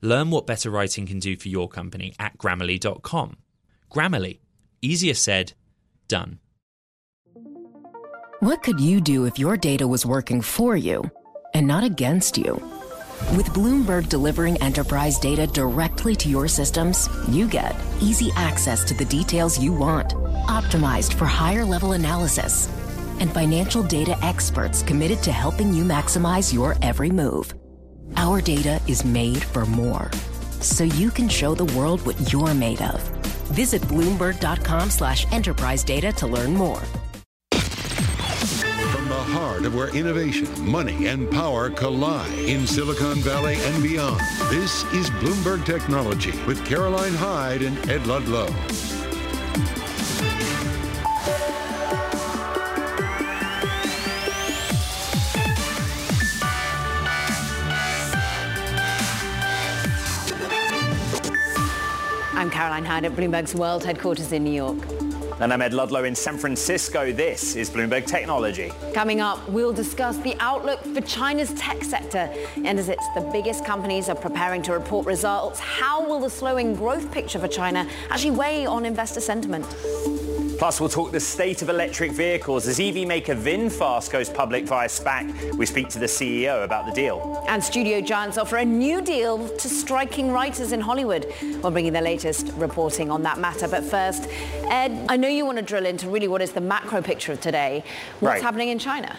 Learn what better writing can do for your company at grammarly.com. Grammarly, easier said, done. What could you do if your data was working for you and not against you? With Bloomberg delivering enterprise data directly to your systems, you get easy access to the details you want, optimized for higher level analysis, and financial data experts committed to helping you maximize your every move. Our data is made for more, so you can show the world what you're made of. Visit Bloomberg.com slash enterprise data to learn more. From the heart of where innovation, money, and power collide in Silicon Valley and beyond, this is Bloomberg Technology with Caroline Hyde and Ed Ludlow. Caroline Hyde at Bloomberg's World Headquarters in New York. And I'm Ed Ludlow in San Francisco. This is Bloomberg Technology. Coming up, we'll discuss the outlook for China's tech sector. And as it's the biggest companies are preparing to report results, how will the slowing growth picture for China actually weigh on investor sentiment? Plus, we'll talk the state of electric vehicles as EV maker VinFast goes public via SPAC. We speak to the CEO about the deal. And studio giants offer a new deal to striking writers in Hollywood. We'll bring you the latest reporting on that matter. But first, Ed, I know you want to drill into really what is the macro picture of today. What's Right. happening in China?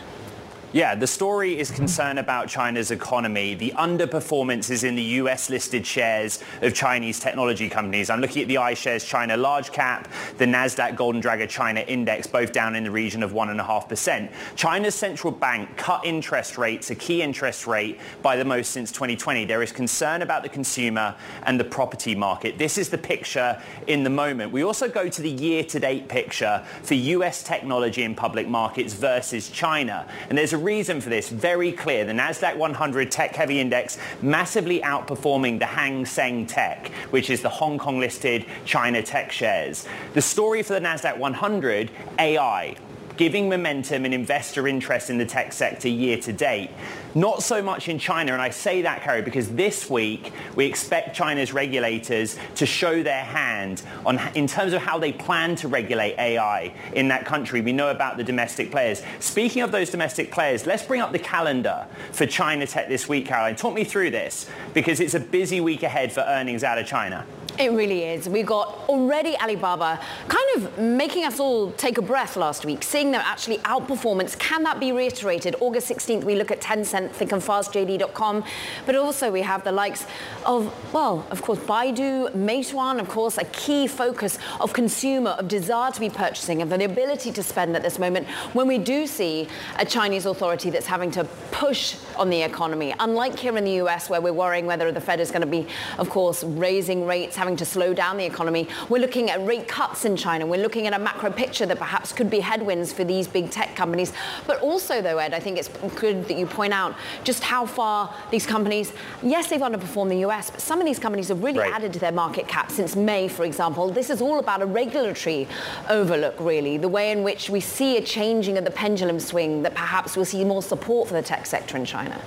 Yeah, the story is concern about China's economy. The underperformance is in the US listed shares of Chinese technology companies. I'm looking at the iShares China large cap, the NASDAQ Golden Dragon China index, both down in the region of 1.5%. China's central bank cut interest rates, a key interest rate, by the most since 2020. There is concern about the consumer and the property market. This is the picture in the moment. We also go to the year-to-date picture for US technology and public markets versus China. And there's a reason for this, very clear. The NASDAQ 100 tech-heavy index massively outperforming the Hang Seng Tech, which is the Hong Kong-listed China tech shares. The story for the NASDAQ 100, AI giving momentum and investor interest in the tech sector year to date. Not so much in China, and I say that, Carrie, because this week we expect China's regulators to show their hand on in terms of how they plan to regulate AI in that country. We know about the domestic players. Speaking of those domestic players, let's bring up the calendar for China Tech this week, Caroline. Talk me through this, because it's a busy week ahead for earnings out of China. It really is. We got already Alibaba kind of making us all take a breath last week, seeing them actually outperformance. Can that be reiterated? August 16th, we look at Tencent, Think and Fast, JD.com, but also we have the likes of, well, of course, Baidu, Meituan, of course, a key focus of consumer, of desire to be purchasing, of the ability to spend at this moment when we do see a Chinese authority that's having to push on the economy. Unlike here in the US, where we're worrying whether the Fed is going to be, of course, raising rates, having to slow down the economy, we're looking at rate cuts in China. We're looking at a macro picture that perhaps could be headwinds for these big tech companies. But also, though, Ed, I think it's good that you point out just how far these companies, yes, they've underperformed the US, but some of these companies have really Right. added to their market cap since May, for example. This is all about a regulatory overlook, really, the way in which we see a changing of the pendulum swing that perhaps we'll see more support for the tech sector in China.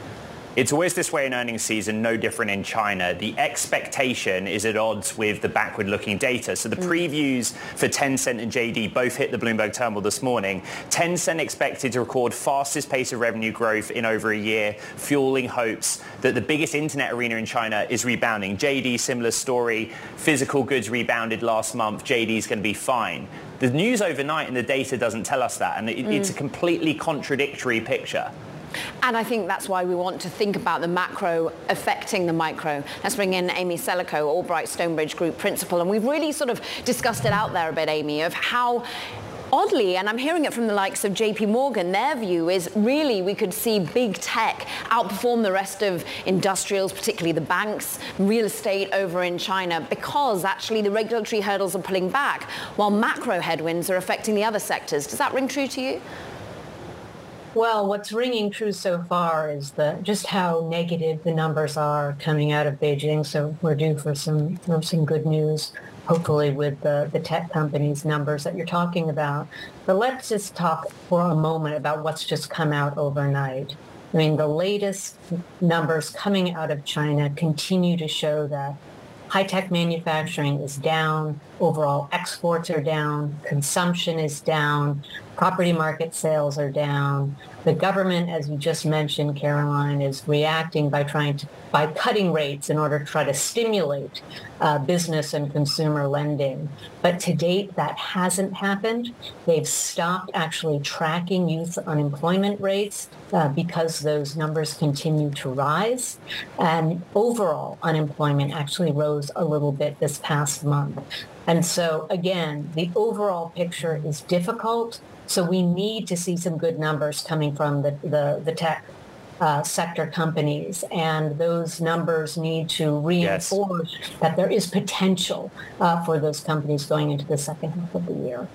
It's always this way in earnings season, no different in China. The expectation is at odds with the backward-looking data. So the mm. previews for Tencent and JD both hit the Bloomberg terminal this morning. Tencent expected to record fastest pace of revenue growth in over a year, fueling hopes that the biggest internet arena in China is rebounding. JD, similar story. Physical goods rebounded last month. JD's going to be fine. The news overnight and the data doesn't tell us that, and it, it's mm. a completely contradictory picture. And I think that's why we want to think about the macro affecting the micro. Let's bring in Amy Celico, Albright Stonebridge Group Principal. And we've really sort of discussed it out there a bit, Amy, of how oddly, and I'm hearing it from the likes of JP Morgan, their view is really we could see big tech outperform the rest of industrials, particularly the banks, real estate over in China, because actually the regulatory hurdles are pulling back while macro headwinds are affecting the other sectors. Does that ring true to you? Well, what's ringing true so far is the just how negative the numbers are coming out of Beijing. So we're due for some for some good news, hopefully with the, the tech companies' numbers that you're talking about. But let's just talk for a moment about what's just come out overnight. I mean, the latest numbers coming out of China continue to show that high-tech manufacturing is down, overall exports are down, consumption is down, property market sales are down. The government, as you just mentioned, Caroline, is reacting by trying to by cutting rates in order to try to stimulate uh, business and consumer lending. But to date, that hasn't happened. They've stopped actually tracking youth unemployment rates uh, because those numbers continue to rise. And overall unemployment actually rose a little bit this past month. And so again, the overall picture is difficult. So we need to see some good numbers coming from the, the, the tech uh, sector companies, and those numbers need to reinforce yes. that there is potential uh, for those companies going into the second half of the year.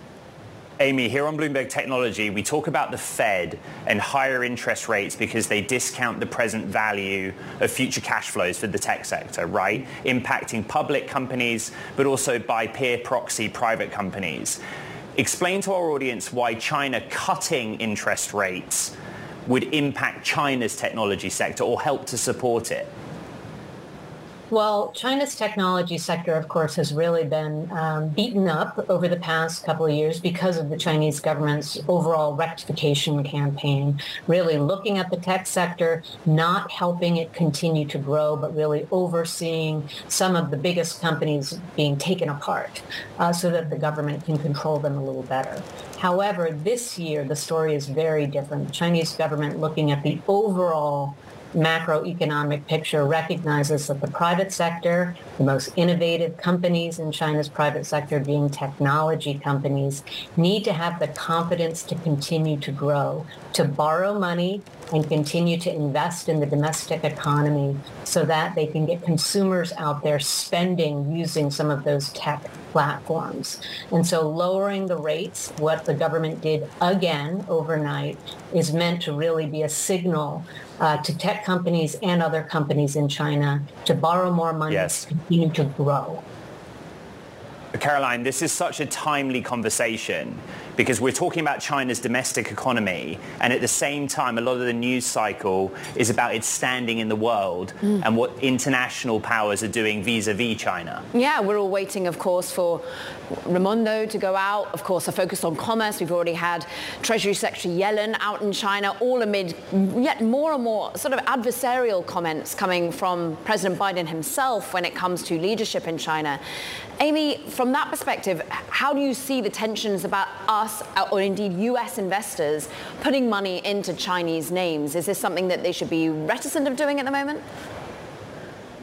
Amy, here on Bloomberg Technology, we talk about the Fed and higher interest rates because they discount the present value of future cash flows for the tech sector, right? Impacting public companies, but also by peer proxy private companies. Explain to our audience why China cutting interest rates would impact China's technology sector or help to support it. Well, China's technology sector, of course, has really been um, beaten up over the past couple of years because of the Chinese government's overall rectification campaign, really looking at the tech sector, not helping it continue to grow, but really overseeing some of the biggest companies being taken apart uh, so that the government can control them a little better. However, this year, the story is very different. The Chinese government looking at the overall macroeconomic picture recognizes that the private sector, the most innovative companies in China's private sector being technology companies, need to have the confidence to continue to grow, to borrow money and continue to invest in the domestic economy so that they can get consumers out there spending using some of those tech platforms. And so lowering the rates, what the government did again overnight, is meant to really be a signal uh, to tech companies and other companies in China to borrow more money yes. to continue to grow. Caroline, this is such a timely conversation because we're talking about China's domestic economy and at the same time a lot of the news cycle is about its standing in the world mm. and what international powers are doing vis-a-vis China. Yeah, we're all waiting of course for Raimondo to go out. Of course, a focus on commerce. We've already had Treasury Secretary Yellen out in China, all amid yet more and more sort of adversarial comments coming from President Biden himself when it comes to leadership in China. Amy, from that perspective, how do you see the tensions about us, uh, or indeed US investors, putting money into Chinese names? Is this something that they should be reticent of doing at the moment?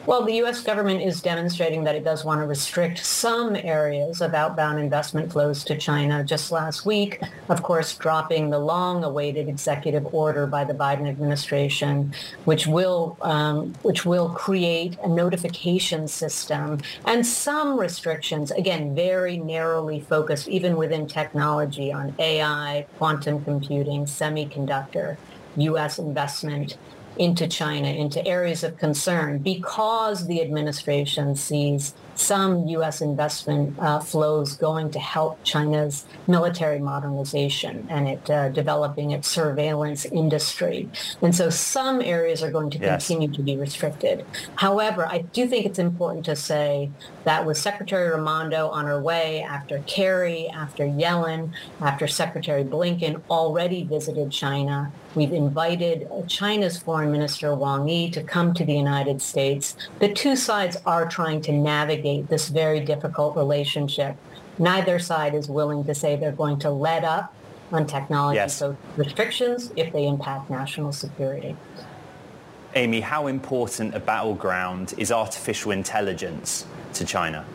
Well, the U.S. government is demonstrating that it does want to restrict some areas of outbound investment flows to China. Just last week, of course, dropping the long-awaited executive order by the Biden administration, which will um, which will create a notification system and some restrictions. Again, very narrowly focused, even within technology, on AI, quantum computing, semiconductor, U.S. investment into China, into areas of concern, because the administration sees some U.S. investment uh, flows going to help China's military modernization and it uh, developing its surveillance industry. And so some areas are going to yes. continue to be restricted. However, I do think it's important to say that with Secretary Raimondo on her way after Kerry, after Yellen, after Secretary Blinken already visited China, We've invited China's Foreign Minister Wang Yi to come to the United States. The two sides are trying to navigate this very difficult relationship. Neither side is willing to say they're going to let up on technology yes. so restrictions if they impact national security. Amy, how important a battleground is artificial intelligence to China?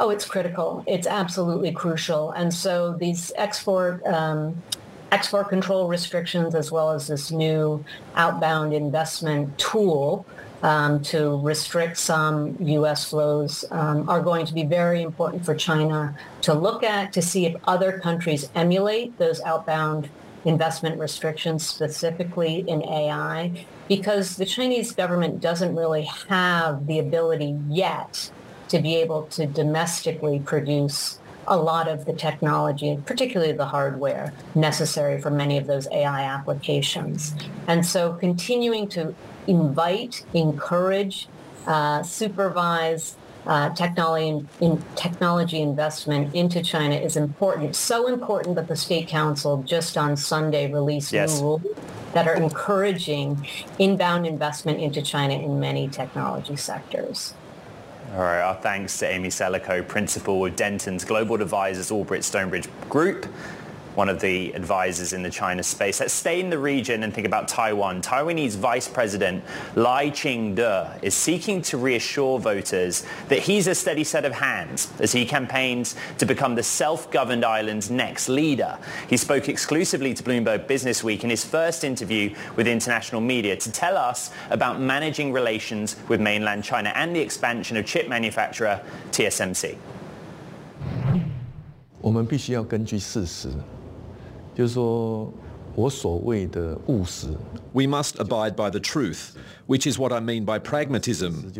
Oh, it's critical. It's absolutely crucial. And so these export um, export control restrictions, as well as this new outbound investment tool um, to restrict some U.S. flows, um, are going to be very important for China to look at to see if other countries emulate those outbound investment restrictions, specifically in AI, because the Chinese government doesn't really have the ability yet to be able to domestically produce a lot of the technology, particularly the hardware necessary for many of those AI applications. And so continuing to invite, encourage, uh, supervise uh, technology, in, technology investment into China is important. So important that the State Council just on Sunday released yes. new rules that are encouraging inbound investment into China in many technology sectors. All right, our thanks to Amy Celico, Principal of Dentons Global Advisors Albright Stonebridge Group one of the advisors in the China space. Let's stay in the region and think about Taiwan. Taiwanese Vice President Lai Ching-te is seeking to reassure voters that he's a steady set of hands as he campaigns to become the self-governed island's next leader. He spoke exclusively to Bloomberg Business Week in his first interview with international media to tell us about managing relations with mainland China and the expansion of chip manufacturer TSMC. 我们必须要根据事实 we must abide by the truth, which is what I mean by pragmatism.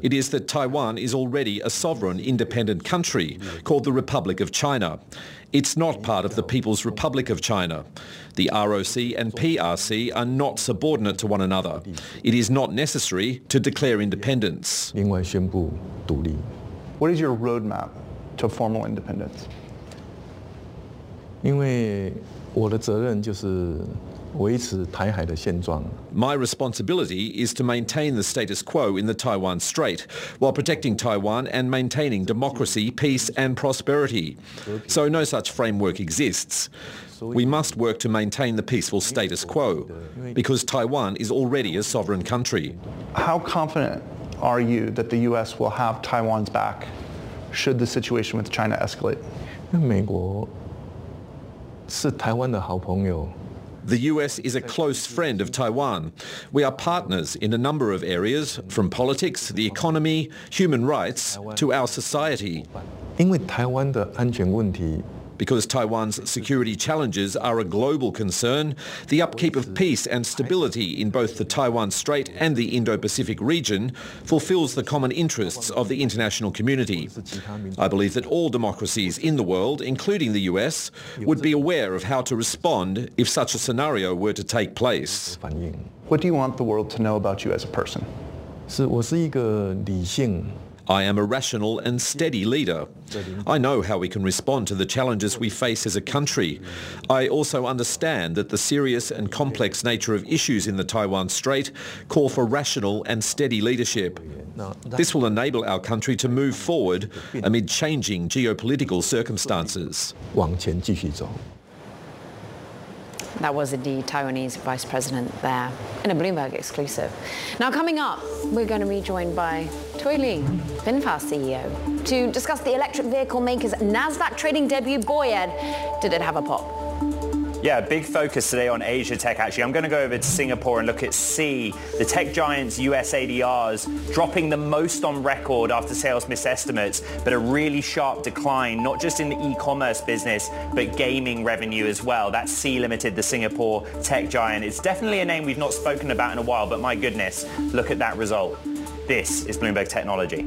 It is that Taiwan is already a sovereign independent country called the Republic of China. It's not part of the People's Republic of China. The ROC and PRC are not subordinate to one another. It is not necessary to declare independence. What is your roadmap to formal independence? 因为 my responsibility is to maintain the status quo in the Taiwan Strait while protecting Taiwan and maintaining democracy, peace and prosperity. So no such framework exists. We must work to maintain the peaceful status quo because Taiwan is already a sovereign country. How confident are you that the U.S. will have Taiwan's back should the situation with China escalate? 美国是台湾的好朋友。 The US is a close friend of Taiwan. We are partners in a number of areas, from politics, the economy, human rights, to our society. 因为台湾的安全问题 because Taiwan's security challenges are a global concern, the upkeep of peace and stability in both the Taiwan Strait and the Indo-Pacific region fulfills the common interests of the international community. I believe that all democracies in the world, including the US, would be aware of how to respond if such a scenario were to take place. What do you want the world to know about you as a person? 是我是一个理性 I am a rational and steady leader. I know how we can respond to the challenges we face as a country. I also understand that the serious and complex nature of issues in the Taiwan Strait call for rational and steady leadership. This will enable our country to move forward amid changing geopolitical circumstances. That was the Taiwanese vice president there in a Bloomberg exclusive. Now, coming up, we're going to be joined by Thuy Le, VinFast CEO, to discuss the electric vehicle maker's NASDAQ trading debut, Boyed. Did it have a pop? Yeah, big focus today on Asia Tech actually. I'm going to go over to Singapore and look at Sea, the tech giant's US ADRs dropping the most on record after sales misestimates, but a really sharp decline, not just in the e-commerce business, but gaming revenue as well. That's Sea Limited, the Singapore tech giant. It's definitely a name we've not spoken about in a while, but my goodness, look at that result. This is Bloomberg Technology.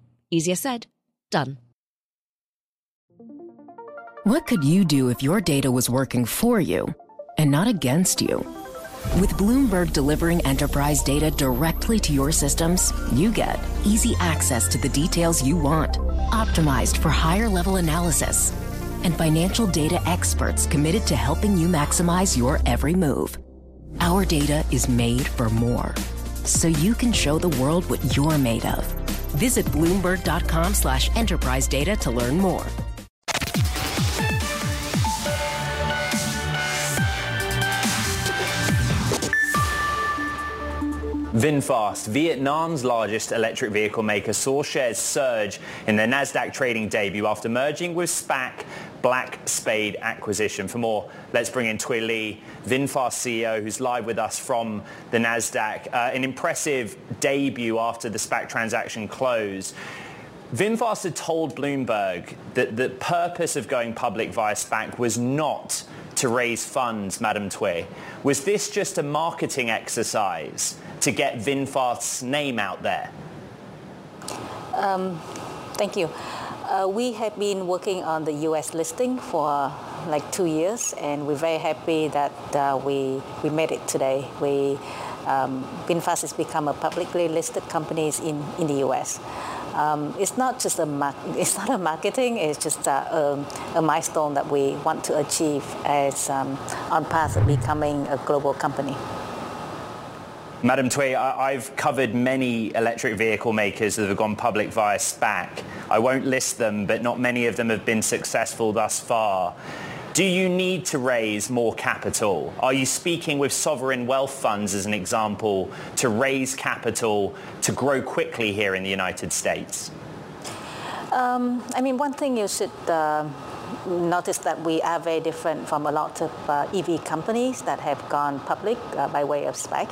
easier said, done. What could you do if your data was working for you and not against you? With Bloomberg delivering enterprise data directly to your systems, you get easy access to the details you want, optimized for higher level analysis, and financial data experts committed to helping you maximize your every move. Our data is made for more, so you can show the world what you're made of. Visit Bloomberg.com slash enterprise data to learn more. VinFast, Vietnam's largest electric vehicle maker, saw shares surge in their Nasdaq trading debut after merging with SPAC Black Spade Acquisition. For more, let's bring in Thuy Le, VinFast CEO, who's live with us from the Nasdaq. Uh, an impressive debut after the SPAC transaction closed. VinFast had told Bloomberg that the purpose of going public via SPAC was not to raise funds, Madam Thuy. Was this just a marketing exercise to get VinFast's name out there? Um, thank you. Uh, we have been working on the U.S. listing for like two years, and we're very happy that uh, we we made it today. We um, VinFast has become a publicly listed company in, in the U.S. Um, it's not just a it's not a marketing. It's just a, a, a, milestone that we want to achieve as um, on path of becoming a global company. Madam Thuy, I've covered many electric vehicle makers that have gone public via SPAC. I won't list them, but not many of them have been successful thus far. Do you need to raise more capital? Are you speaking with sovereign wealth funds, as an example, to raise capital to grow quickly here in the United States? Um, I mean, one thing you should uh, notice that we are very different from a lot of uh, EV companies that have gone public uh, by way of SPAC.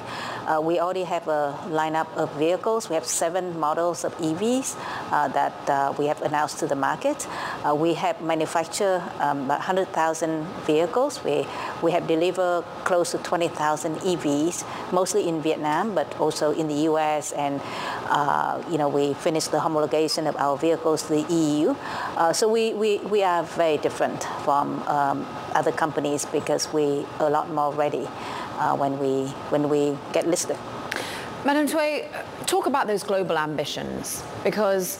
Uh, we already have a lineup of vehicles. We have seven models of EVs uh, that uh, we have announced to the market. Uh, we have manufactured um, 100,000 vehicles. We, we have delivered close to 20,000 EVs, mostly in Vietnam, but also in the US. And, you know, we finished the homologation of our vehicles to the EU. so we, we, we are very different from um, other companies because we are a lot more ready uh, when we when we get listed. Madam Thuy, talk about those global ambitions because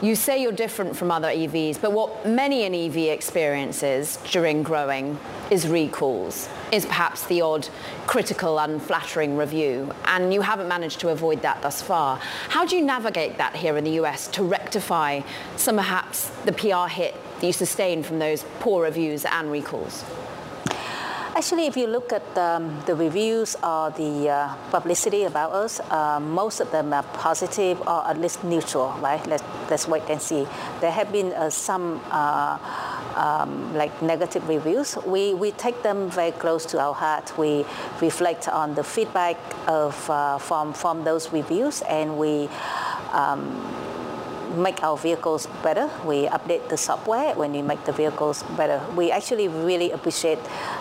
you say you're different from other EVs, but what many an EV experiences during growing is recalls, is perhaps the odd critical, unflattering review, and you haven't managed to avoid that thus far. How do you navigate that here in the US to rectify some perhaps the PR hit that you sustain from those poor reviews and recalls? Actually, if you look at um, the reviews or the uh, publicity about us, uh, most of them are positive or at least neutral, right? Let's, let's wait and see. There have been uh, some uh, um, like negative reviews. We, we take them very close to our heart. We reflect on the feedback of, uh, from, from those reviews and we um, make our vehicles better. We update the software when we make the vehicles better. We actually really appreciate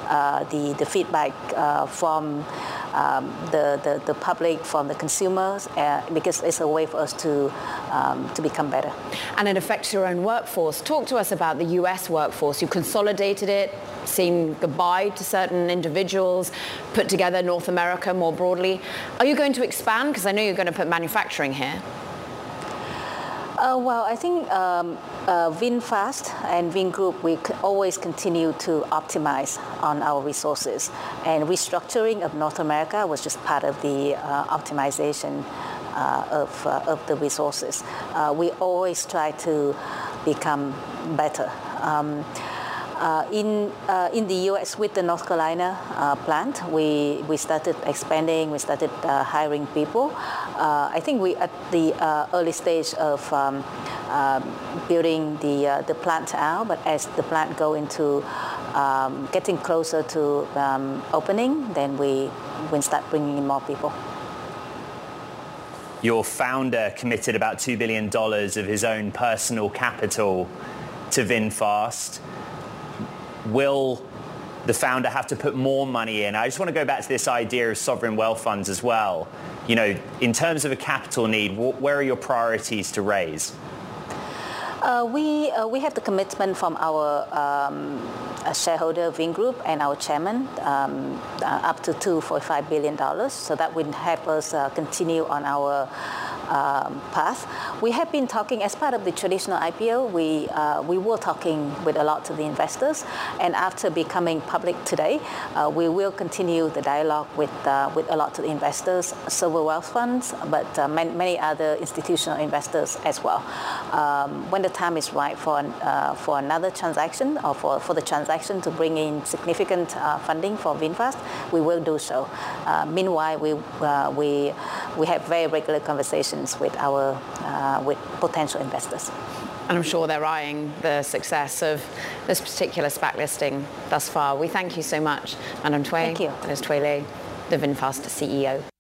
uh, the, the feedback uh, from um, the, the, the, public, from the consumers, uh, because it's a way for us to, um, to become better. And it affects your own workforce. Talk to us about the US workforce. You consolidated it, seen goodbye to certain individuals, put together North America more broadly. Are you going to expand? Because I know you're going to put manufacturing here. Uh, well, I think um, uh, VinFast and Vingroup, we always continue to optimize on our resources. And restructuring of North America was just part of the uh, optimization uh, of, uh, of the resources. Uh, we always try to become better. Um, uh, in uh, in the U.S. with the North Carolina uh, plant, we we started expanding. We started hiring people. I think we at the early stage of um, building the the plant out, but as the plant go into um, getting closer to um, opening, then we we start bringing in more people. your founder committed about $2 billion of his own personal capital to VinFast. Will the founder have to put more money in? I just want to go back to this idea of sovereign wealth funds as well. You know, in terms of a capital need, where are your priorities to raise? Uh, we, uh, we have the commitment from our um, shareholder Vingroup and our chairman um, uh, up to $2.5 billion. So that will help us uh, continue on our um, path. We have been talking as part of the traditional IPO. We uh, we were talking with a lot of the investors, and after becoming public today, uh, we will continue the dialogue with uh, with a lot of the investors, sovereign wealth funds, but uh, many, many, other institutional investors as well. Um, when the time is right for uh, for another transaction or for, for the transaction to bring in significant uh, funding for VinFast, we will do so. meanwhile, we we we have very regular conversations discussions with our uh, with potential investors. And I'm sure they're eyeing the success of this particular SPAC listing thus far. We thank you so much, Madam Thuy. Thank you. Thuy Le, the VinFast CEO.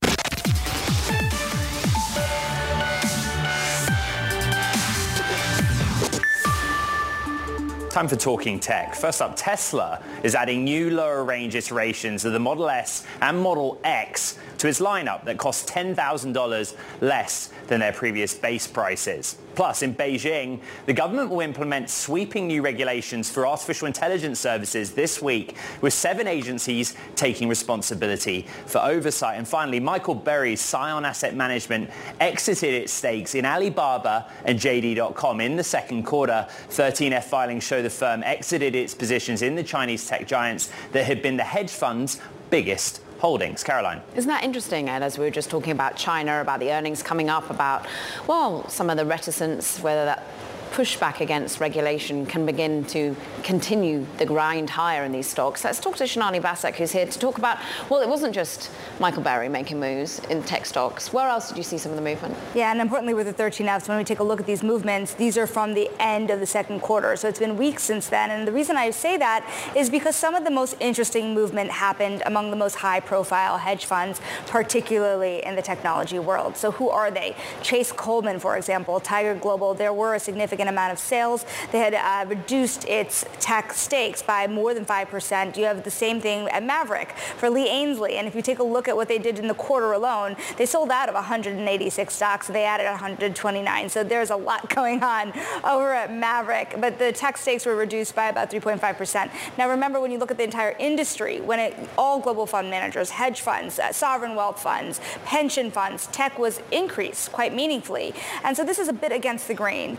Time for talking tech. First up, Tesla is adding new lower range iterations of the Model S and Model X to its lineup that cost $10,000 less than their previous base prices. Plus, in Beijing, the government will implement sweeping new regulations for artificial intelligence services this week, with seven agencies taking responsibility for oversight. And finally, Michael Burry's Scion Asset Management exited its stakes in Alibaba and JD.com in the second quarter. 13F filings show the firm exited its positions in the Chinese tech giants that had been the hedge fund's biggest holdings. Caroline. Isn't that interesting, Ed, as we were just talking about China, about the earnings coming up, about, well, some of the reticence, whether that pushback against regulation can begin to continue the grind higher in these stocks. Let's talk to Sonali Basak, who's here to talk about, well, it wasn't just Michael Burry making moves in tech stocks. Where else did you see some of the movement? Yeah, and importantly with the 13Fs, when we take a look at these movements, these are from the end of the second quarter. So it's been weeks since then. And the reason I say that is because some of the most interesting movement happened among the most high profile hedge funds, particularly in the technology world. So who are they? Chase Coleman, for example, Tiger Global, there were a significant significant amount of sales. They had uh, reduced its tech stakes by more than 5%. You have the same thing at Maverick for Lee Ainslie. And if you take a look at what they did in the quarter alone, they sold out of 186 stocks. They added 129. So there's a lot going on over at Maverick. But the tech stakes were reduced by about 3.5%. Now remember, when you look at the entire industry, when it, all global fund managers, hedge funds, uh, sovereign wealth funds, pension funds, tech was increased quite meaningfully. And so this is a bit against the grain.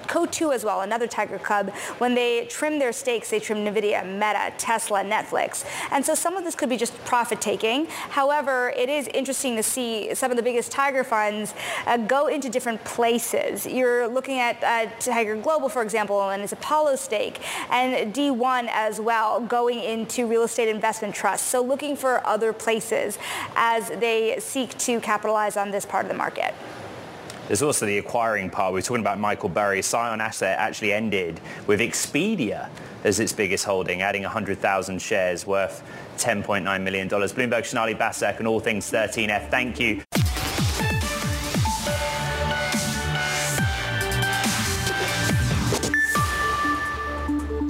Coatue as well, another Tiger Cub. When they trim their stakes, they trim NVIDIA, Meta, Tesla, Netflix. And so some of this could be just profit taking. However, it is interesting to see some of the biggest Tiger funds uh, go into different places. You're looking at uh, Tiger Global, for example, and its Apollo stake, and D1 as well, going into real estate investment trusts. So looking for other places as they seek to capitalize on this part of the market. There's also the acquiring part. We are talking about Michael Burry. Scion Asset actually ended with Expedia as its biggest holding, adding 100,000 shares worth $10.9 million. Bloomberg, Sonali Basak, and all things 13F. Thank you.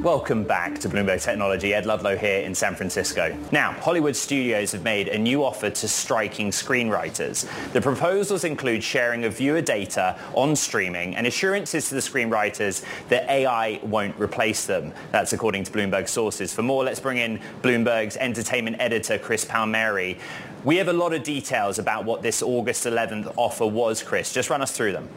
Welcome back to Bloomberg Technology. Ed Ludlow here in San Francisco. Now, Hollywood studios have made a new offer to striking screenwriters. The proposals include sharing of viewer data on streaming and assurances to the screenwriters that AI won't replace them. That's according to Bloomberg sources. For more, let's bring in Bloomberg's entertainment editor, Chris Palmieri. We have a lot of details about what this August 11th offer was, Chris. Just run us through them.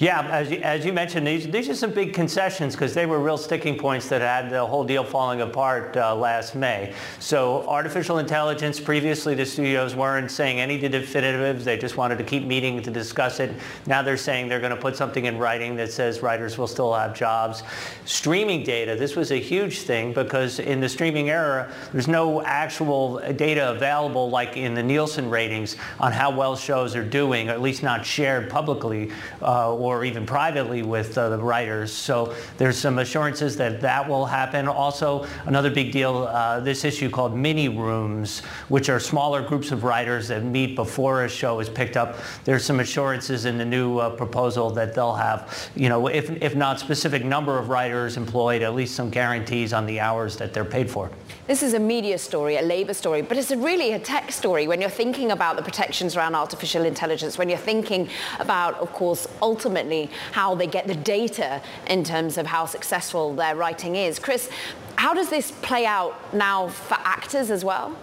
Yeah, as you, as you mentioned, these, these are some big concessions because they were real sticking points that had the whole deal falling apart uh, last May. So artificial intelligence, previously the studios weren't saying any definitives. They just wanted to keep meeting to discuss it. Now they're saying they're going to put something in writing that says writers will still have jobs. Streaming data, this was a huge thing because in the streaming era, there's no actual data available like in the Nielsen ratings on how well shows are doing, or at least not shared publicly uh, or even privately with uh, the writers. So there's some assurances that that will happen. Also, another big deal, uh, this issue called mini rooms, which are smaller groups of writers that meet before a show is picked up. There's some assurances in the new uh, proposal that they'll have, you know, if, if not specific number of writers employed, at least some guarantees on the hours that they're paid for. This is a media story, a labor story, but it's a really a tech story when you're thinking about the protections around artificial intelligence, when you're thinking about, of course, ultimately how they get the data in terms of how successful their writing is. Chris, how does this play out now for actors as well?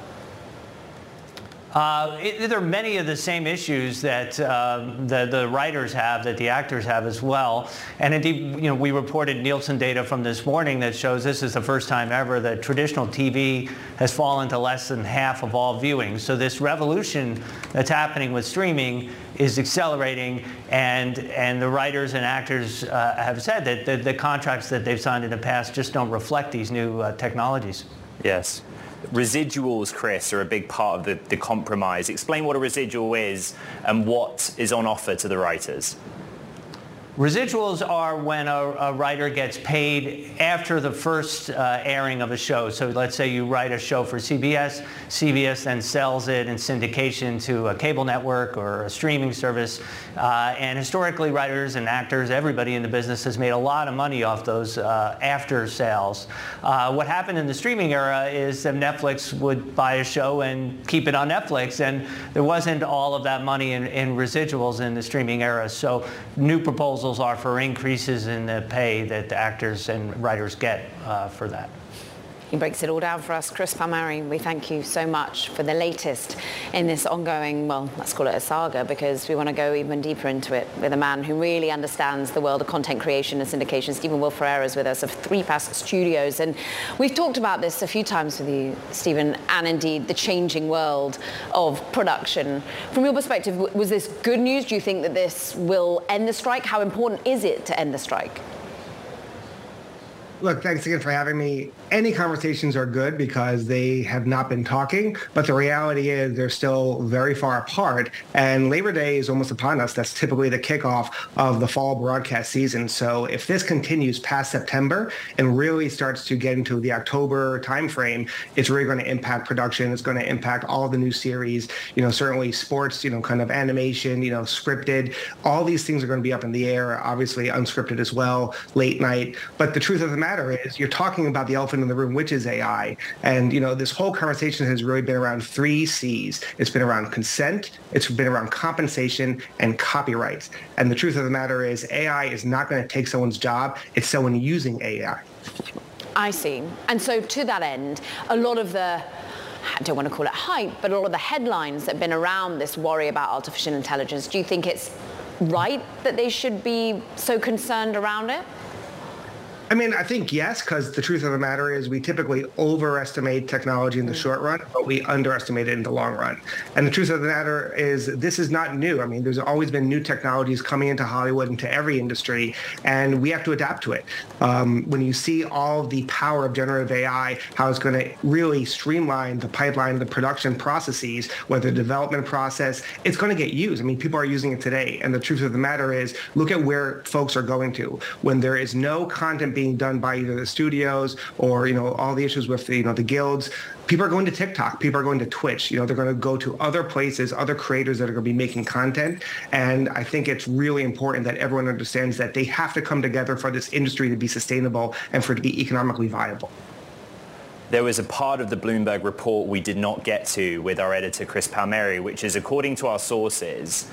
Uh, it, there are many of the same issues that uh, the, the writers have, that the actors have as well. And indeed, you know, we reported Nielsen data from this morning that shows this is the first time ever that traditional TV has fallen to less than half of all viewing. So this revolution that's happening with streaming is accelerating, and and the writers and actors uh, have said that the, the, contracts that they've signed in the past just don't reflect these new uh, technologies. Yes. Residuals, Chris, are a big part of the, the compromise. Explain what a residual is and what is on offer to the writers. Residuals are when a, a, writer gets paid after the first uh, airing of a show. So let's say you write a show for CBS, CBS then sells it in syndication to a cable network or a streaming service. Uh, and historically, writers and actors, everybody in the business has made a lot of money off those uh, after sales. Uh, what happened in the streaming era is that Netflix would buy a show and keep it on Netflix. And there wasn't all of that money in, in residuals in the streaming era. So new proposals proposals are for increases in the pay that the actors and writers get uh, for that. He breaks it all down for us. Chris Palmieri, we thank you so much for the latest in this ongoing, well, let's call it a saga because we want to go even deeper into it with a man who really understands the world of content creation and syndication. Stephen Will Ferreira is with us of 3Pas Studios. And we've talked about this a few times with you, Stephen, and indeed the changing world of production. From your perspective, was this good news? Do you think that this will end the strike? How important is it to end the strike? Look, thanks again for having me. Any conversations are good because they have not been talking, but the reality is they're still very far apart. And Labor Day is almost upon us. That's typically the kickoff of the fall broadcast season. So if this continues past September and really starts to get into the October timeframe, it's really going to impact production. It's going to impact all the new series. You know, certainly sports. You know, kind of animation. You know, scripted. All these things are going to be up in the air. Obviously, unscripted as well. Late night. But the truth of the matter is you're talking about the elephant in the room, which is AI. And, you know, this whole conversation has really been around three C's. It's been around consent, it's been around compensation and copyright. And the truth of the matter is AI is not going to take someone's job. It's someone using AI. I see. And so to that end, a lot of the I don't want to call it hype, but a lot of the headlines that have been around this worry about artificial intelligence, do you think it's right that they should be so concerned around it? I mean, I think yes, because the truth of the matter is we typically overestimate technology in the short run, but we underestimate it in the long run. And the truth of the matter is this is not new. I mean, there's always been new technologies coming into Hollywood, into every industry, and we have to adapt to it. Um, when you see all the power of generative AI, how it's going to really streamline the pipeline, the production processes, whether the development process, it's going to get used. I mean, people are using it today. And the truth of the matter is, look at where folks are going to. When there is no content being done by either the studios or you know all the issues with the, you know the guilds people are going to TikTok, people are going to Twitch. You know, they're going to go to other places, other creators that are going to be making content. And I think it's really important that everyone understands that they have to come together for this industry to be sustainable and for it to be economically viable. There was a part of the Bloomberg report we did not get to with our editor Chris Palmieri, which is according to our sources,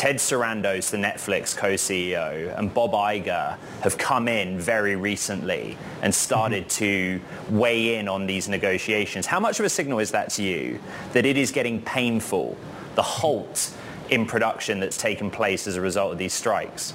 Ted Sarandos, the Netflix co-CEO, and Bob Iger have come in very recently and started mm-hmm. to weigh in on these negotiations. How much of a signal is that to you that it is getting painful, the halt in production that's taken place as a result of these strikes?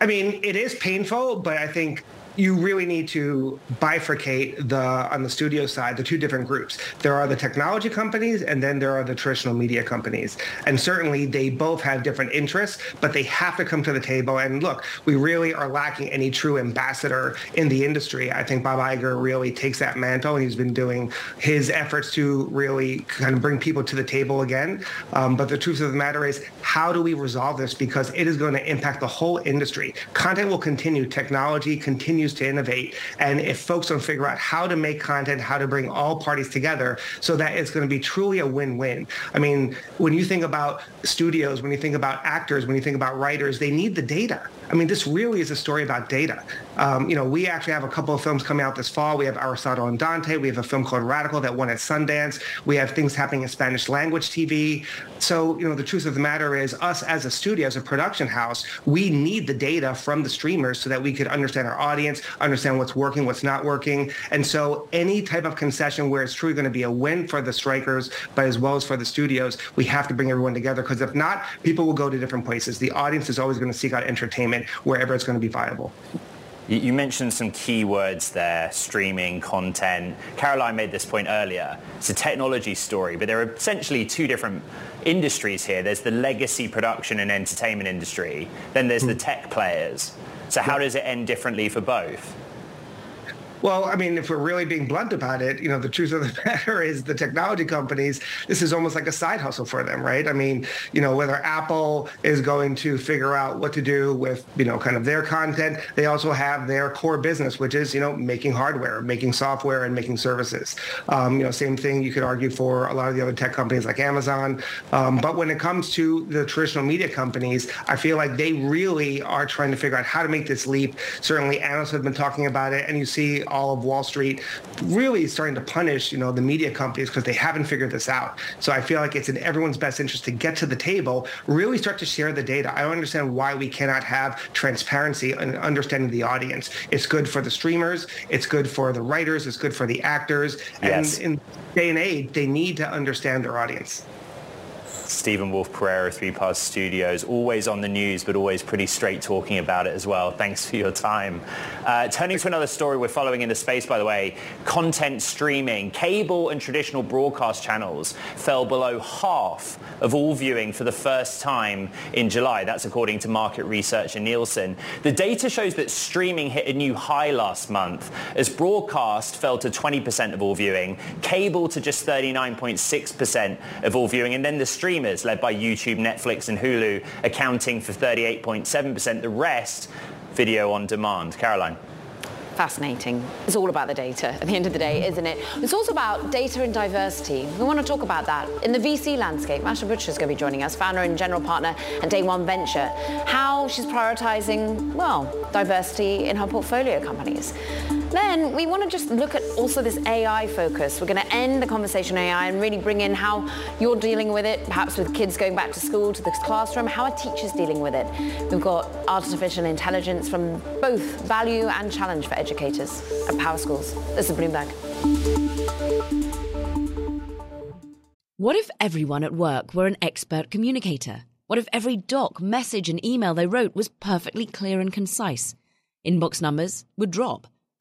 I mean, it is painful, but I think you really need to bifurcate the on the studio side the two different groups. There are the technology companies and then there are the traditional media companies. And certainly they both have different interests, but they have to come to the table. And look, we really are lacking any true ambassador in the industry. I think Bob Iger really takes that mantle and he's been doing his efforts to really kind of bring people to the table again. Um, but the truth of the matter is, how do we resolve this? Because it is going to impact the whole industry. Content will continue. Technology continues to innovate. And if folks don't figure out how to make content, how to bring all parties together so that it's going to be truly a win-win. I mean, when you think about studios, when you think about actors, when you think about writers, they need the data. I mean, this really is a story about data. Um, you know, we actually have a couple of films coming out this fall. We have Aristotle and Dante. We have a film called Radical that won at Sundance. We have things happening in Spanish language TV. So, you know, the truth of the matter is us as a studio, as a production house, we need the data from the streamers so that we could understand our audience, understand what's working, what's not working. And so any type of concession where it's truly going to be a win for the strikers, but as well as for the studios, we have to bring everyone together because if not, people will go to different places. The audience is always going to seek out entertainment wherever it's going to be viable. You mentioned some key words there, streaming, content. Caroline made this point earlier. It's a technology story, but there are essentially two different industries here. There's the legacy production and entertainment industry. Then there's the hmm. tech players. So how does it end differently for both? Well, I mean, if we're really being blunt about it, you know, the truth of the matter is the technology companies, this is almost like a side hustle for them, right? I mean, you know, whether Apple is going to figure out what to do with, you know, kind of their content, they also have their core business, which is, you know, making hardware, making software and making services. Um, you know, same thing you could argue for a lot of the other tech companies like Amazon. Um, but when it comes to the traditional media companies, I feel like they really are trying to figure out how to make this leap. Certainly analysts have been talking about it and you see all of Wall Street really starting to punish, you know, the media companies because they haven't figured this out. So I feel like it's in everyone's best interest to get to the table, really start to share the data. I don't understand why we cannot have transparency and understanding the audience. It's good for the streamers, it's good for the writers, it's good for the actors. Yes. And in day and age, they need to understand their audience. Stephen Wolf Pereira, 3Pas Studios, always on the news, but always pretty straight talking about it as well. Thanks for your time. Uh, turning to another story we're following in the space, by the way, content streaming. Cable and traditional broadcast channels fell below half of all viewing for the first time in July. That's according to market research and Nielsen. The data shows that streaming hit a new high last month as broadcast fell to 20% of all viewing, cable to just 39.6% of all viewing, and then the stream streamers led by YouTube, Netflix and Hulu accounting for 38.7%. The rest, video on demand. Caroline fascinating. It's all about the data at the end of the day, isn't it? It's also about data and diversity. We want to talk about that. In the VC landscape, Masha Bucher is going to be joining us, founder and general partner at Day One Venture, how she's prioritizing, well, diversity in her portfolio companies. Then we want to just look at also this AI focus. We're going to end the conversation on AI and really bring in how you're dealing with it, perhaps with kids going back to school, to the classroom, how are teachers dealing with it? We've got artificial intelligence from both value and challenge for educators at PowerSchools. This is Bloomberg. What if everyone at work were an expert communicator? What if every doc, message, and email they wrote was perfectly clear and concise? Inbox numbers would drop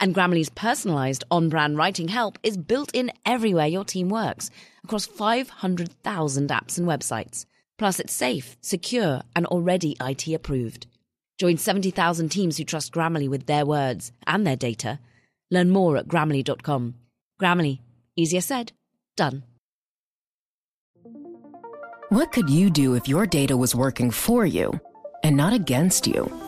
And Grammarly's personalized on brand writing help is built in everywhere your team works across 500,000 apps and websites. Plus, it's safe, secure, and already IT approved. Join 70,000 teams who trust Grammarly with their words and their data. Learn more at grammarly.com. Grammarly, easier said, done. What could you do if your data was working for you and not against you?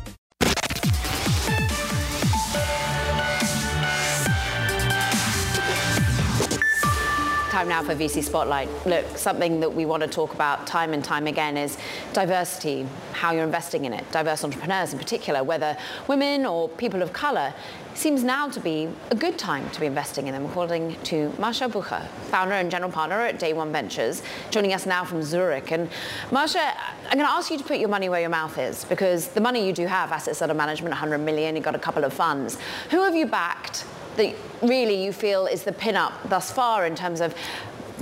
Time now for VC Spotlight. Look, something that we want to talk about time and time again is diversity, how you're investing in it. Diverse entrepreneurs in particular, whether women or people of color, seems now to be a good time to be investing in them, according to Masha Bucher, founder and general partner at Day One Ventures, joining us now from Zurich. And Masha, I'm going to ask you to put your money where your mouth is, because the money you do have, assets under management, 100 million, you've got a couple of funds. Who have you backed that really you feel is the pin-up thus far in terms of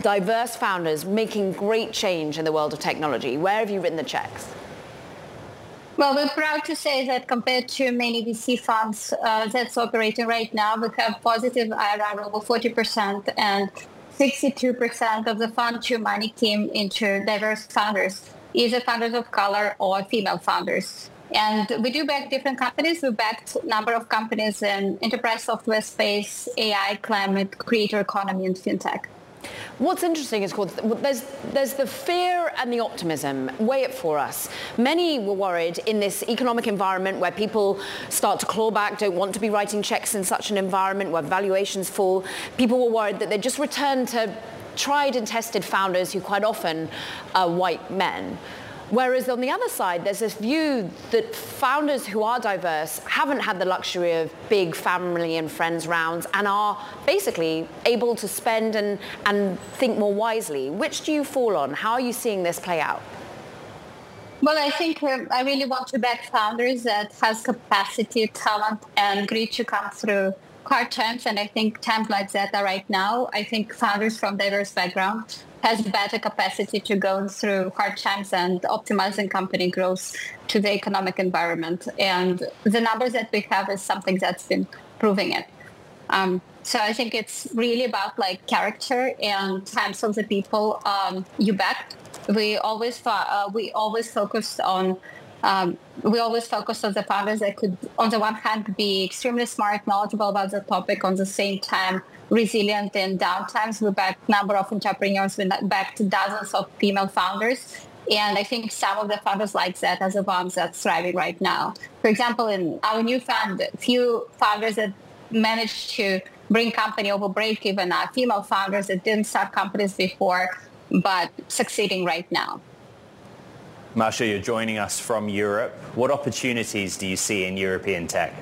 diverse founders making great change in the world of technology? Where have you written the checks? Well, we're proud to say that compared to many VC funds uh, that's operating right now, we have positive IRR over 40% and 62% of the fund to money came into diverse founders, either founders of color or female founders. And we do back different companies. We backed a number of companies in enterprise software space, AI, climate, creator economy, and fintech. What's interesting is called there's there's the fear and the optimism. Weigh it for us. Many were worried in this economic environment where people start to claw back, don't want to be writing checks in such an environment where valuations fall. People were worried that they'd just return to tried and tested founders who quite often are white men. Whereas on the other side, there's this view that founders who are diverse haven't had the luxury of big family and friends rounds and are basically able to spend and, and think more wisely. Which do you fall on? How are you seeing this play out? Well, I think um, I really want to back founders that has capacity, talent, and grit to come through hard times. And I think times like that are right now. I think founders from diverse backgrounds has better capacity to go through hard times and optimizing company growth to the economic environment. And the numbers that we have is something that's been proving it. Um, so I think it's really about like character and times of the people um, you back. We always uh, we always focused on um, we always focused on the founders that could, on the one hand, be extremely smart, knowledgeable about the topic, on the same time resilient in downtimes. We backed number of entrepreneurs. We backed dozens of female founders. And I think some of the founders like that are the ones that's thriving right now. For example, in our new fund, few founders that managed to bring company over break even are female founders that didn't start companies before, but succeeding right now. Masha, you're joining us from Europe. What opportunities do you see in European tech?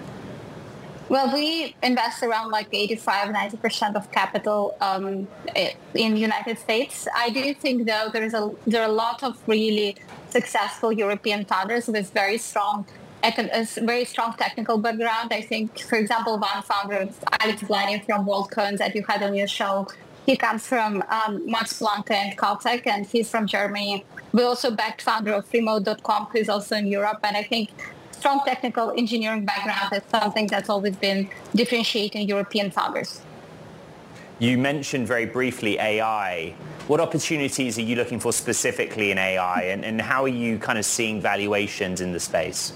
Well, we invest around like 85, 90% of capital um, in the United States. I do think, though, there is a there are a lot of really successful European founders with very strong a very strong technical background. I think, for example, one founder, Alex Blania from WorldCoin that you had on your show, he comes from um, Max Planck and Caltech, and he's from Germany. We also backed founder of Freemode.com, who's also in Europe, and I think strong technical engineering background is something that's always been differentiating European founders. You mentioned very briefly AI. What opportunities are you looking for specifically in AI and, and how are you kind of seeing valuations in the space?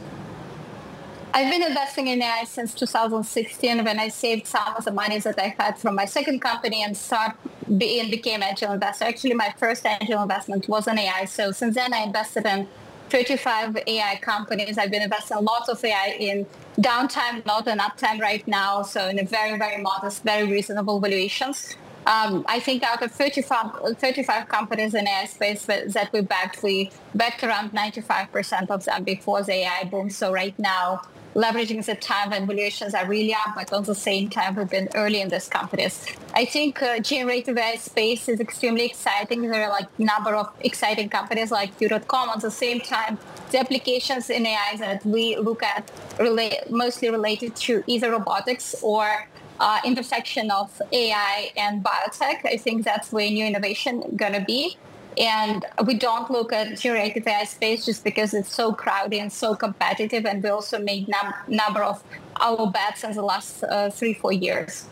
I've been investing in AI since 2016 when I saved some of the money that I had from my second company and start be, and became angel investor. Actually, my first angel investment was in AI. So since then, I invested in 35 AI companies. I've been investing lots of AI in downtime, not in uptime right now. So in a very, very modest, very reasonable valuations. Um, I think out of 35, 35 companies in AI space that we backed, we backed around 95% of them before the AI boom. So right now, leveraging the time and valuations are really up, but at the same time, we've been early in these companies. I think uh, generative AI space is extremely exciting. There are like number of exciting companies like You.com. At the same time, the applications in AI that we look at relate, mostly related to either robotics or uh, intersection of AI and biotech. I think that's where new innovation going to be. And we don't look at generative AI space just because it's so crowded and so competitive. And we also made a number of our bets in the last uh, three, four years.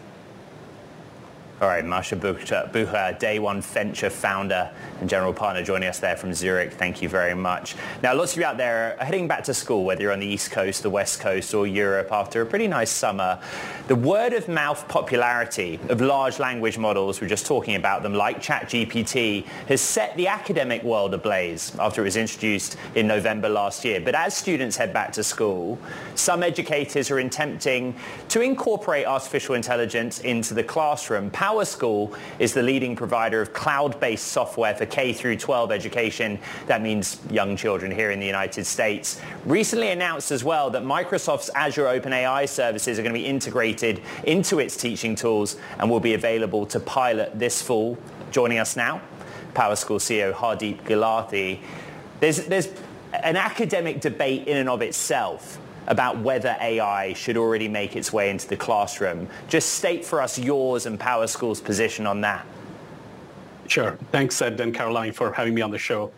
All right, Masha Bucher, Day One Venture founder and general partner joining us there from Zurich. Thank you very much. Now, lots of you out there are heading back to school, whether you're on the East Coast, the West Coast, or Europe after a pretty nice summer. The word of mouth popularity of large language models, we're just talking about them, like ChatGPT, has set the academic world ablaze after it was introduced in November last year. But as students head back to school, some educators are attempting to incorporate artificial intelligence into the classroom. PowerSchool is the leading provider of cloud-based software for K through 12 education. That means young children here in the United States. Recently announced as well that Microsoft's Azure OpenAI services are going to be integrated into its teaching tools and will be available to pilot this fall. Joining us now, PowerSchool CEO Hardeep Gulati. There's, there's an academic debate in and of itself about whether AI should already make its way into the classroom. Just state for us yours and PowerSchool's position on that. Sure. Thanks, Ed and Caroline, for having me on the show.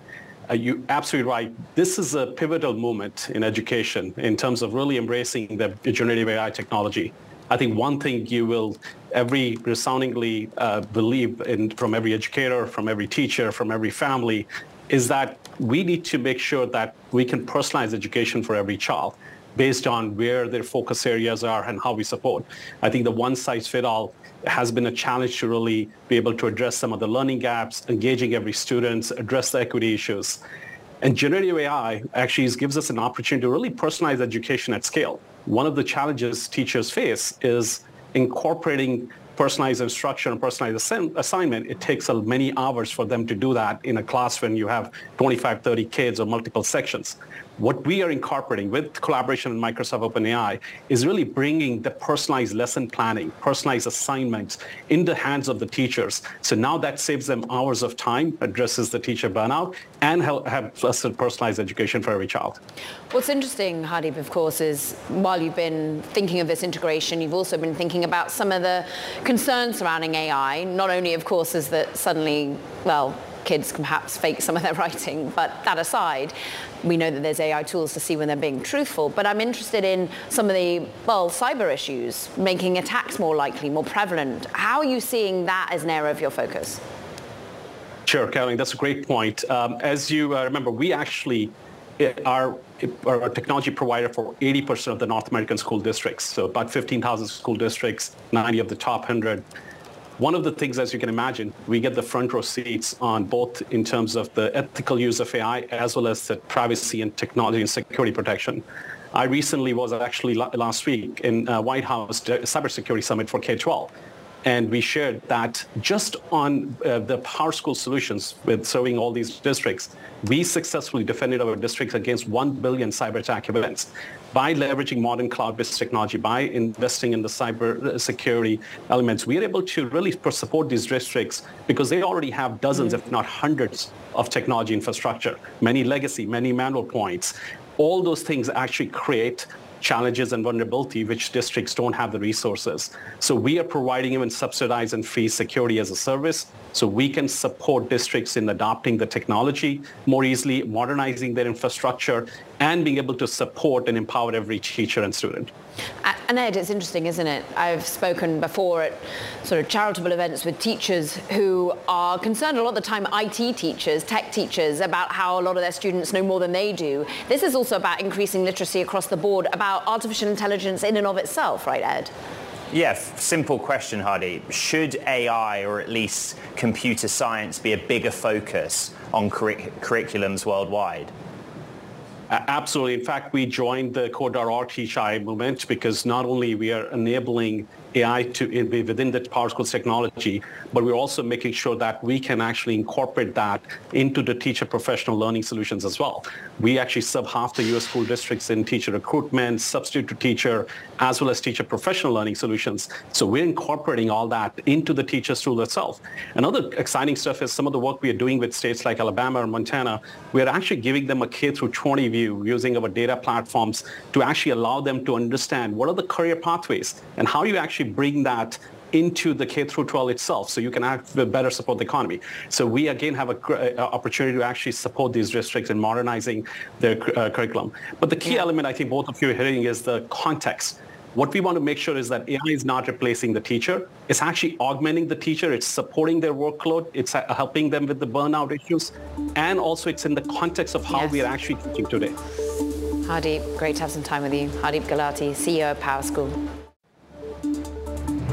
Uh, you're absolutely right. This is a pivotal moment in education in terms of really embracing the generative AI technology. I think one thing you will every resoundingly uh, believe in from every educator, from every teacher, from every family, is that we need to make sure that we can personalize education for every child based on where their focus areas are and how we support. I think the one size fit all has been a challenge to really be able to address some of the learning gaps, engaging every student, address the equity issues. And generative AI actually gives us an opportunity to really personalize education at scale. One of the challenges teachers face is incorporating personalized instruction and personalized assign- assignment, it takes many hours for them to do that in a class when you have 25, 30 kids or multiple sections. What we are incorporating with collaboration with Microsoft OpenAI is really bringing the personalized lesson planning, personalized assignments in the hands of the teachers. So now that saves them hours of time, addresses the teacher burnout, and have personalized education for every child. What's interesting, Hardeep, of course, is while you've been thinking of this integration, you've also been thinking about some of the concerns surrounding AI. Not only, of course, is that suddenly, well, kids can perhaps fake some of their writing, but that aside, we know that there's AI tools to see when they're being truthful, but I'm interested in some of the, well, cyber issues, making attacks more likely, more prevalent. How are you seeing that as an area of your focus? Sure, Caroline, that's a great point. Um, as you uh, remember, we actually are, are a technology provider for 80% of the North American school districts. So about 15,000 school districts, 90 of the top 100 one of the things, as you can imagine, we get the front row seats on both in terms of the ethical use of AI as well as the privacy and technology and security protection. I recently was actually last week in uh, White House Cybersecurity Summit for K-12 and we shared that just on uh, the PowerSchool solutions with serving all these districts, we successfully defended our districts against 1 billion cyber attack events by leveraging modern cloud-based technology, by investing in the cyber uh, security elements. We are able to really support these districts because they already have dozens, if not hundreds, of technology infrastructure, many legacy, many manual points. All those things actually create challenges and vulnerability which districts don't have the resources. So we are providing even subsidized and free security as a service so we can support districts in adopting the technology more easily, modernizing their infrastructure, and being able to support and empower every teacher and student. And Ed, it's interesting, isn't it? I've spoken before at sort of charitable events with teachers who are concerned a lot of the time, IT teachers, tech teachers, about how a lot of their students know more than they do. This is also about increasing literacy across the board, about artificial intelligence in and of itself, right, Ed? Yeah, simple question, Hardy. Should AI or at least computer science be a bigger focus on curriculums worldwide? Absolutely. In fact, we joined the Code.org Teach movement because not only we are enabling AI to be within the PowerSchool technology, but we're also making sure that we can actually incorporate that into the teacher professional learning solutions as well. We actually serve half the U.S. school districts in teacher recruitment, substitute teacher, as well as teacher professional learning solutions. So we're incorporating all that into the teacher's tool itself. Another exciting stuff is some of the work we are doing with states like Alabama or Montana. We're actually giving them a K through 20 view using our data platforms to actually allow them to understand what are the career pathways and how you actually actually bring that into the K through 12 itself so you can better support the economy. So we again have an opportunity to actually support these districts in modernizing their uh, curriculum. But the key yeah. element I think both of you are hitting is the context. What we want to make sure is that AI is not replacing the teacher. It's actually augmenting the teacher. It's supporting their workload. It's uh, helping them with the burnout issues. And also it's in the context of how yes. we are actually teaching today. Hardeep, great to have some time with you. Hardeep Gulati, CEO of PowerSchool.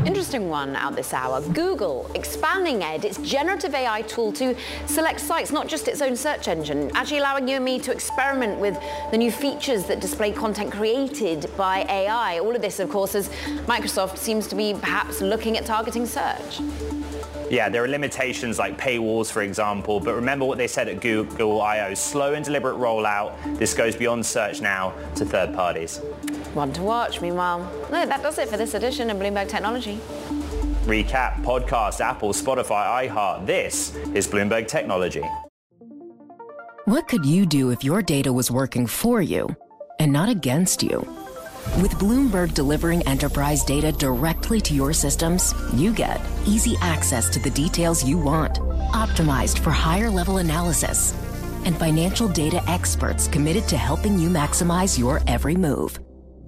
Interesting one out this hour. Google expanding Ed, its generative AI tool to select sites, not just its own search engine, actually allowing you and me to experiment with the new features that display content created by AI. All of this, of course, as Microsoft seems to be perhaps looking at targeting search. Yeah, there are limitations like paywalls, for example, but remember what they said at Google I.O. Slow and deliberate rollout. This goes beyond search now to third parties. One to watch. Meanwhile, no, that does it for this edition of Bloomberg Technology. Recap, podcast, Apple, Spotify, iHeart. This is Bloomberg Technology. What could you do if your data was working for you and not against you? With Bloomberg delivering enterprise data directly to your systems, you get easy access to the details you want, optimized for higher level analysis, and financial data experts committed to helping you maximize your every move.